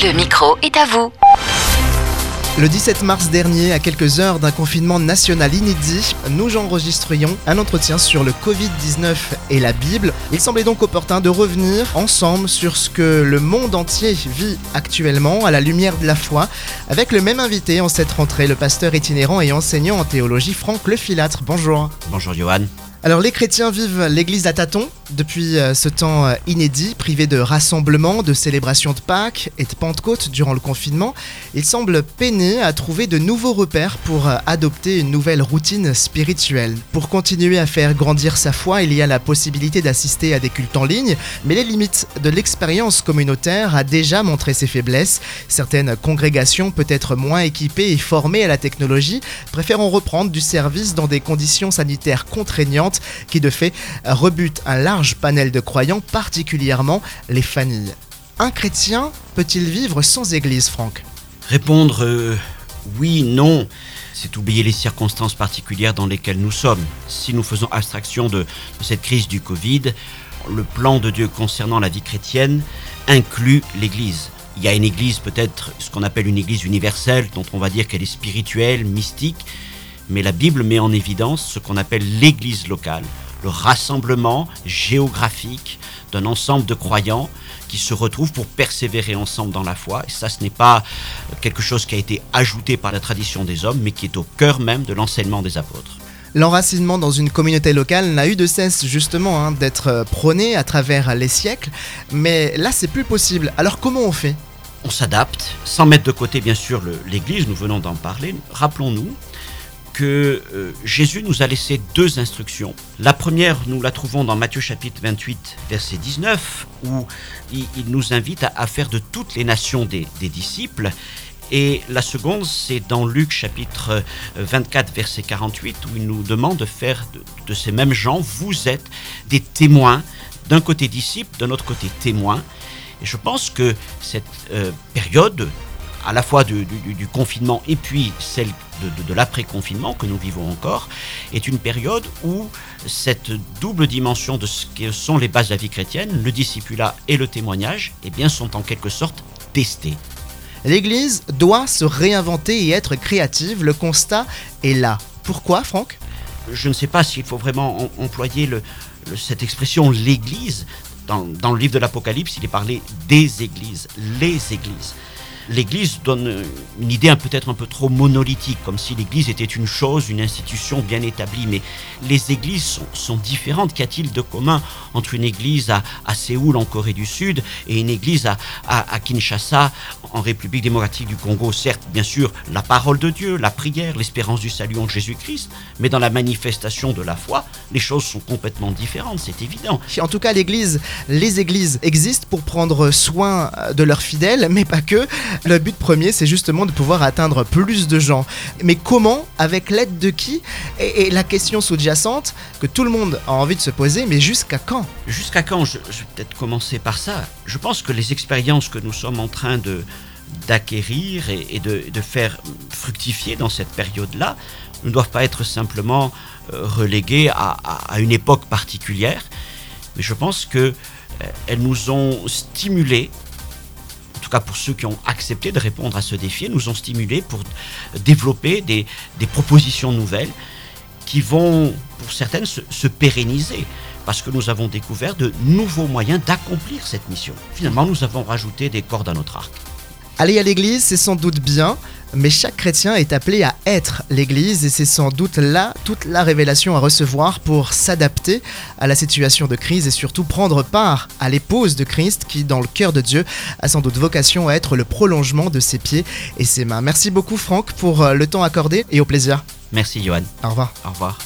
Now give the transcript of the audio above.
Le micro est à vous. Le 17 mars dernier, à quelques heures d'un confinement national inédit, nous enregistrions un entretien sur le Covid-19 et la Bible. Il semblait donc opportun de revenir ensemble sur ce que le monde entier vit actuellement à la lumière de la foi, avec le même invité en cette rentrée, le pasteur itinérant et enseignant en théologie Franck Lefilâtre. Bonjour. Bonjour Johan. Alors les chrétiens vivent l'église à tâtons depuis euh, ce temps euh, inédit, privés de rassemblements, de célébrations de Pâques et de Pentecôte durant le confinement. Ils semblent peiner à trouver de nouveaux repères pour euh, adopter une nouvelle routine spirituelle. Pour continuer à faire grandir sa foi, il y a la possibilité d'assister à des cultes en ligne, mais les limites de l'expérience communautaire a déjà montré ses faiblesses. Certaines congrégations, peut-être moins équipées et formées à la technologie, préférant reprendre du service dans des conditions sanitaires contraignantes qui de fait rebute un large panel de croyants, particulièrement les familles. Un chrétien peut-il vivre sans église, Franck? Répondre euh, oui, non, c'est oublier les circonstances particulières dans lesquelles nous sommes. Si nous faisons abstraction de, de cette crise du Covid, le plan de Dieu concernant la vie chrétienne inclut l'Église. Il y a une Église peut-être ce qu'on appelle une Église universelle, dont on va dire qu'elle est spirituelle, mystique, mais la Bible met en évidence ce qu'on appelle l'Église locale, le rassemblement géographique d'un ensemble de croyants qui se retrouvent pour persévérer ensemble dans la foi. Et ça, ce n'est pas quelque chose qui a été ajouté par la tradition des hommes, mais qui est au cœur même de l'enseignement des apôtres. L'enracinement dans une communauté locale n'a eu de cesse justement hein, d'être prôné à travers les siècles, mais là c'est plus possible. Alors comment on fait? On s'adapte, sans mettre de côté bien sûr l'Église, nous venons d'en parler. Rappelons-nous euh, Jésus nous a laissé deux instructions. La première, nous la trouvons dans Matthieu chapitre 28, verset 19, où il, nous invite à, faire de toutes les nations des, disciples. Et la seconde, c'est dans Luc chapitre 24, verset 48, où il nous demande de faire de, de ces mêmes gens, vous êtes des témoins, d'un côté disciples, d'un autre côté témoins. Et je pense que cette euh, période à la fois du, du, du, confinement et puis celle de, de, de l'après-confinement que nous vivons encore, est une période où cette double dimension de ce que sont les bases de la vie chrétienne, le discipulat et le témoignage, eh bien, sont en quelque sorte testées. L'Église doit se réinventer et être créative, le constat est là. Pourquoi, Franck? Je ne sais pas s'il faut vraiment employer le, le, cette expression l'Église. Dans, dans le livre de l'Apocalypse, il est parlé des églises, les églises l'Église donne une idée peut-être un peu trop monolithique, comme si l'Église était une chose, une institution bien établie. Mais les églises sont, différentes. Qu'y a-t-il de commun entre une église à, Séoul, en Corée du Sud, et une église à, Kinshasa, en République démocratique du Congo? Certes, bien sûr, la parole de Dieu, la prière, l'espérance du salut en Jésus-Christ, mais dans la manifestation de la foi, les choses sont complètement différentes, c'est évident. En tout cas, l'Église, les églises existent pour prendre soin de leurs fidèles, mais pas que. Le but premier, c'est justement de pouvoir atteindre plus de gens. Mais comment Avec l'aide de qui et, la question sous-jacente que tout le monde a envie de se poser, mais jusqu'à quand Jusqu'à quand je, vais peut-être commencer par ça. Je pense que les expériences que nous sommes en train de d'acquérir et, de, de, faire fructifier dans cette période-là ne doivent pas être simplement euh, reléguées à, à, à, une époque particulière, mais je pense que euh, elles nous ont stimulés tout cas pour ceux qui ont accepté de répondre à ce défi, nous ont stimulés pour développer des, propositions nouvelles qui vont, pour certaines, se, pérenniser, parce que nous avons découvert de nouveaux moyens d'accomplir cette mission. Finalement, nous avons rajouté des cordes à notre arc. Aller à l'église, c'est sans doute bien, mais chaque chrétien est appelé à être l'Église et c'est sans doute là toute la révélation à recevoir pour s'adapter à la situation de crise et surtout prendre part à l'épouse de Christ qui, dans le cœur de Dieu, a sans doute vocation à être le prolongement de ses pieds et ses mains. Merci beaucoup Franck pour le temps accordé et au plaisir. Merci Johan. Au revoir. Au revoir.